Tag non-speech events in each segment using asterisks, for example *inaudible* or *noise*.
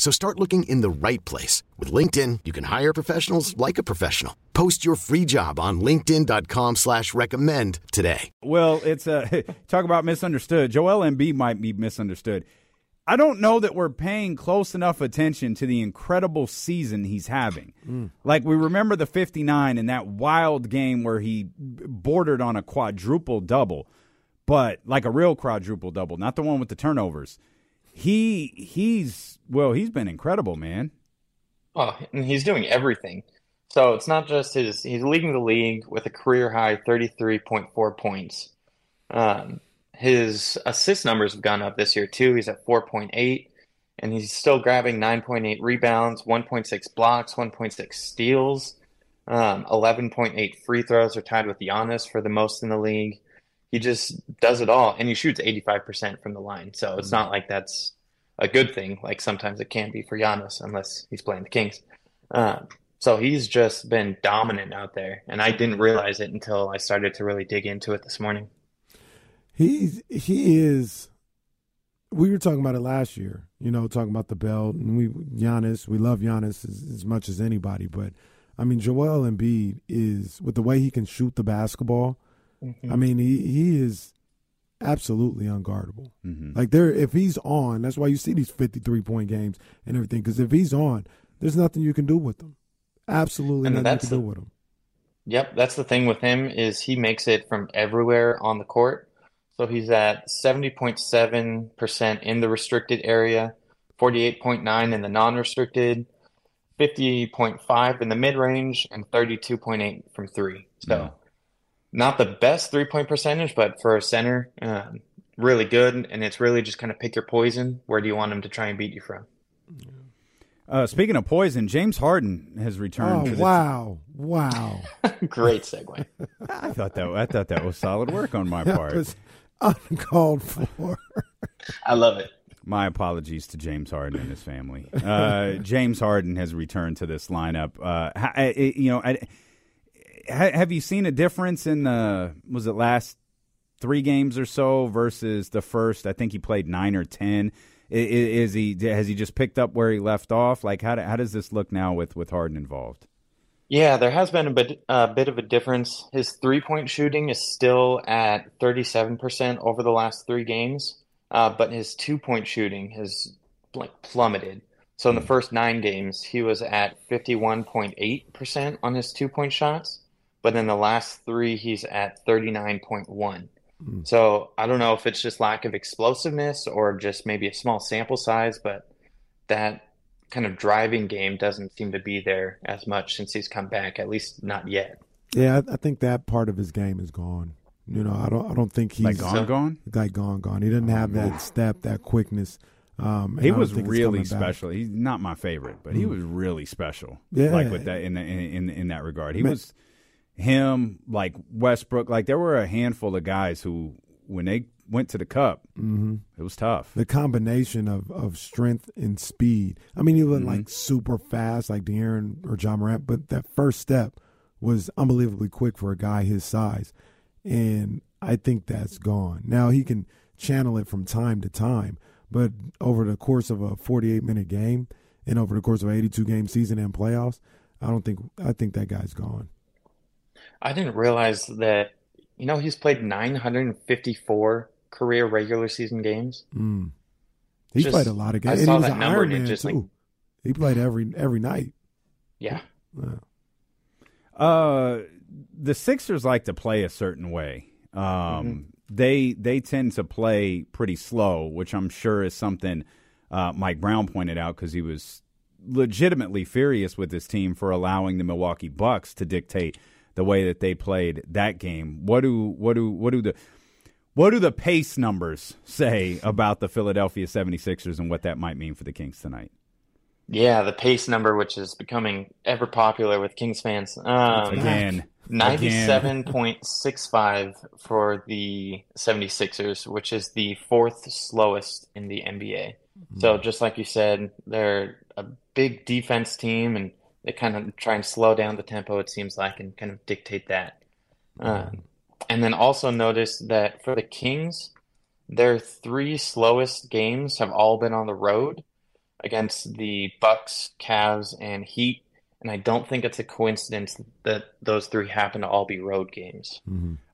So start looking in the right place. With LinkedIn, you can hire professionals like a professional. Post your free job on linkedin.com slash recommend today. Well, it's a *laughs* talk about misunderstood. Joel Embiid might be misunderstood. I don't know that we're paying close enough attention to the incredible season he's having. Mm. Like we remember the 59 in that wild game where he bordered on a quadruple double, but like a real quadruple double, not the one with the turnovers. He he's well, he's been incredible, man. Oh, and he's doing everything. So it's not just his. He's leading the league with a career high thirty three point four points. Um, his assist numbers have gone up this year too. He's at four point eight, and he's still grabbing nine point eight rebounds, one point six blocks, one point six steals, um, eleven point eight free throws are tied with Giannis for the most in the league. He just does it all, and he shoots eighty five percent from the line. So it's not like that's a good thing, like sometimes it can be for Giannis, unless he's playing the Kings. Um, so he's just been dominant out there, and I didn't realize it until I started to really dig into it this morning. He's he is. We were talking about it last year, you know, talking about the belt, and we Giannis. We love Giannis as, as much as anybody, but I mean, Joel Embiid is with the way he can shoot the basketball. Mm-hmm. I mean, he he is absolutely unguardable. Mm-hmm. Like there, if he's on, that's why you see these fifty-three point games and everything. Because if he's on, there's nothing you can do with him. Absolutely and nothing you can the, do with him. Yep, that's the thing with him is he makes it from everywhere on the court. So he's at seventy point seven percent in the restricted area, forty-eight point nine in the non-restricted. 50.5 in the mid range and 32.8 from three. So yeah not the best three point percentage, but for a center, um, really good. And it's really just kind of pick your poison. Where do you want him to try and beat you from? Uh, speaking of poison, James Harden has returned. Oh wow, t- wow! *laughs* Great segue. *laughs* I thought that I thought that was solid work on my *laughs* part. was uncalled for. I love it. My apologies to James Harden and his family. Uh, James Harden has returned to this lineup. Uh, I, you know, I, ha- have you seen a difference in the was it last three games or so versus the first? I think he played nine or ten. Is, is he has he just picked up where he left off? Like how do, how does this look now with with Harden involved? Yeah, there has been a bit a bit of a difference. His three point shooting is still at thirty seven percent over the last three games, uh, but his two point shooting has like plummeted. So in the hmm. first nine games, he was at fifty one point eight percent on his two point shots, but in the last three, he's at 39.1. Mm. So I don't know if it's just lack of explosiveness or just maybe a small sample size, but that kind of driving game doesn't seem to be there as much since he's come back, at least not yet. Yeah, I, I think that part of his game is gone. You know, I don't, I don't think he's like gone, so, gone, like gone, gone. He doesn't have that step, that quickness. Um, he was really special. Back. He's not my favorite, but mm. he was really special. Yeah, like with that in the, in in that regard, he Man, was him, like Westbrook, like there were a handful of guys who, when they went to the cup, mm-hmm. it was tough. The combination of, of strength and speed. I mean, he wasn't mm-hmm. like super fast like De'Aaron or Ja Morant, but that first step was unbelievably quick for a guy his size. And I think that's gone. Now he can channel it from time to time, but over the course of a 48 minute game and over the course of an 82 game season and playoffs, I don't think I think that guy's gone. I didn't realize that, you know, he's played 954 career regular season games. Mm. He just, played a lot of games. I saw that number and it just too. like he played every every night. Yeah. yeah. Uh, the Sixers like to play a certain way. Um, mm-hmm. they they tend to play pretty slow, which I'm sure is something uh, Mike Brown pointed out because he was legitimately furious with his team for allowing the Milwaukee Bucks to dictate the way that they played that game. What do what do what do the what do the pace numbers say about the Philadelphia 76ers and what that might mean for the Kings tonight? Yeah, the pace number, which is becoming ever popular with Kings fans. Um, Again. 97.65 for the 76ers, which is the fourth slowest in the NBA. So, just like you said, they're a big defense team and they kind of try and slow down the tempo, it seems like, and kind of dictate that. Um, and then also notice that for the Kings, their three slowest games have all been on the road against the Bucks, Cavs, and Heat. And I don't think it's a coincidence that those three happen to all be road games.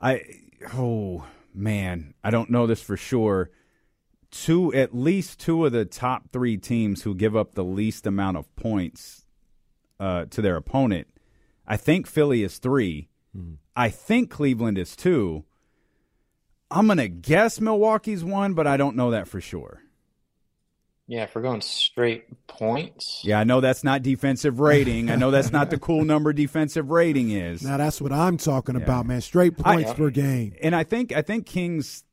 I oh man, I don't know this for sure. Two at least two of the top three teams who give up the least amount of points uh, to their opponent. I think Philly is 3 I think Cleveland is two. I'm gonna guess Milwaukee's one, but I don't know that for sure. Yeah, if we're going straight points, Yeah, I know that's not defensive rating. I know that's not the cool number defensive rating is. Now that's what I'm talking about, man. Straight points I- per game. and I think I think Kings,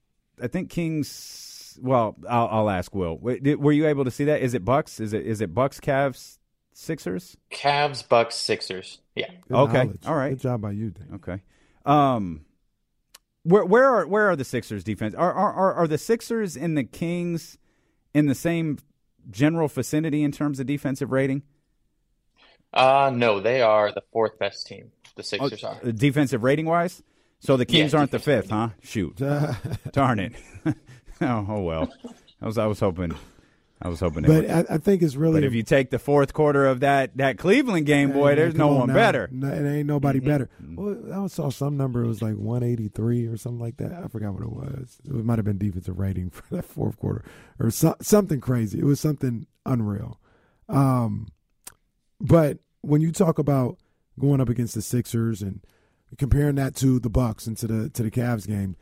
I think Kings. Well, I'll, I'll ask Will. Were you able to see that? Is it Bucks? Is it is it Bucks, Cavs, Sixers? Cavs, Bucks, Sixers. Yeah. Good Okay, knowledge. all right. Good job by you, Dan. Okay. Um, where where are where are the Sixers defense? Are are are, are the Sixers and the Kings in the same general vicinity in terms of defensive rating? Uh, no, they are the fourth best team. The Sixers are. Uh, defensive rating wise. So the Kings Yeah, aren't the defensive fifth, huh? Shoot, *laughs* darn it. *laughs* oh, oh well. I was I was hoping I was hoping. But. I, I think it's really. But if you take the fourth quarter of that that Cleveland game, boy, there's no on one now. better. No, it ain't nobody better. Well, I saw some number. It was like 183 or something like that. I forgot what it was. It might have been defensive rating *laughs* for that fourth quarter or so, something crazy. It was something unreal. Um, but when you talk about going up against the Sixers and comparing that to the Bucks and to the to the Cavs game,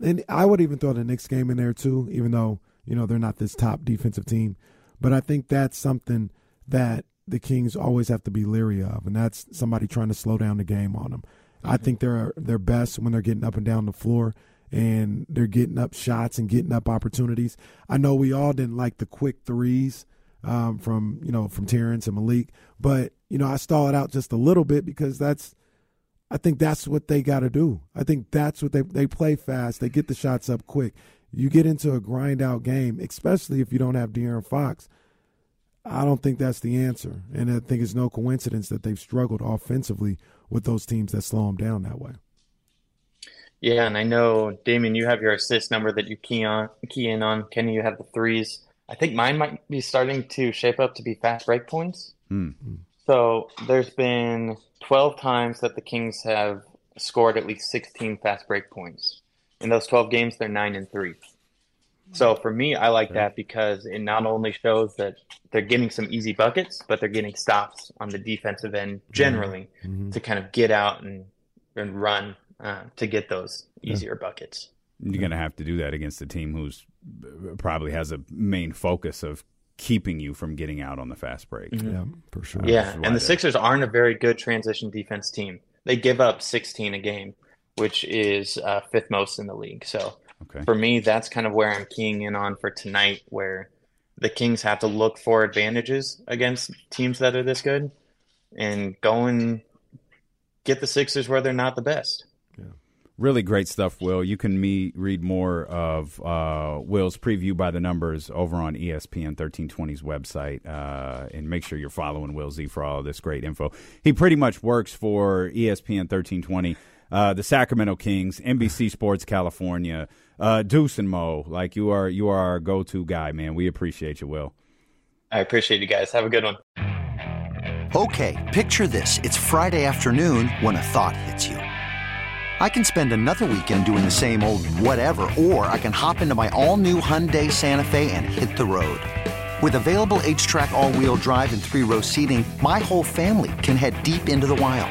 and I would even throw the Knicks game in there too, even though you know they're not this top defensive team. But I think that's something that the Kings always have to be leery of, and that's somebody trying to slow down the game on them. I think they're they're best when they're getting up and down the floor and they're getting up shots and getting up opportunities. I know we all didn't like the quick threes um, from you know from Terrence and Malik, but you know I stall it out just a little bit because that's I think that's what they got to do. I think that's what they they play fast. They get the shots up quick. You get into a grind out game, especially if you don't have De'Aaron Fox. I don't think that's the answer, and I think it's no coincidence that they've struggled offensively with those teams that slow them down that way. Yeah, and I know, Damien, you have your assist number that you key on, key in on. Kenny, you have the threes. I think mine might be starting to shape up to be fast break points. Hmm. So there's been 12 times that the Kings have scored at least 16 fast break points. In those 12 games, they're 9 and 3. So for me, I like that because it not only shows that they're getting some easy buckets, but they're getting stops on the defensive end generally to kind of get out and, and run uh, to get those easier buckets. You're going to have to do that against a team who's uh, probably has a main focus of keeping you from getting out on the fast break. Yeah, for sure. Yeah, and the Sixers aren't a very good transition defense team. They give up 16 a game, which is uh, fifth most in the league. So Okay. for me, that's kind of where I'm keying in on for tonight, where the Kings have to look for advantages against teams that are this good and go and get the Sixers where they're not the best. Really great stuff, Will. You can me read more of uh, Will's preview by the numbers over on ESPN 1320's website, uh, and make sure you're following Will Z for all this great info. He pretty much works for ESPN 1320, uh, the Sacramento Kings, NBC Sports California, uh, Deuce and Mo. Like you are, you are our go-to guy, man. We appreciate you, Will. I appreciate you guys. Have a good one. Okay, picture this. It's Friday afternoon when a thought hits you. I can spend another weekend doing the same old whatever, or I can hop into my all new Hyundai Santa Fe and hit the road. With available HTRAC, all wheel drive, and three row seating, my whole family can head deep into the wild.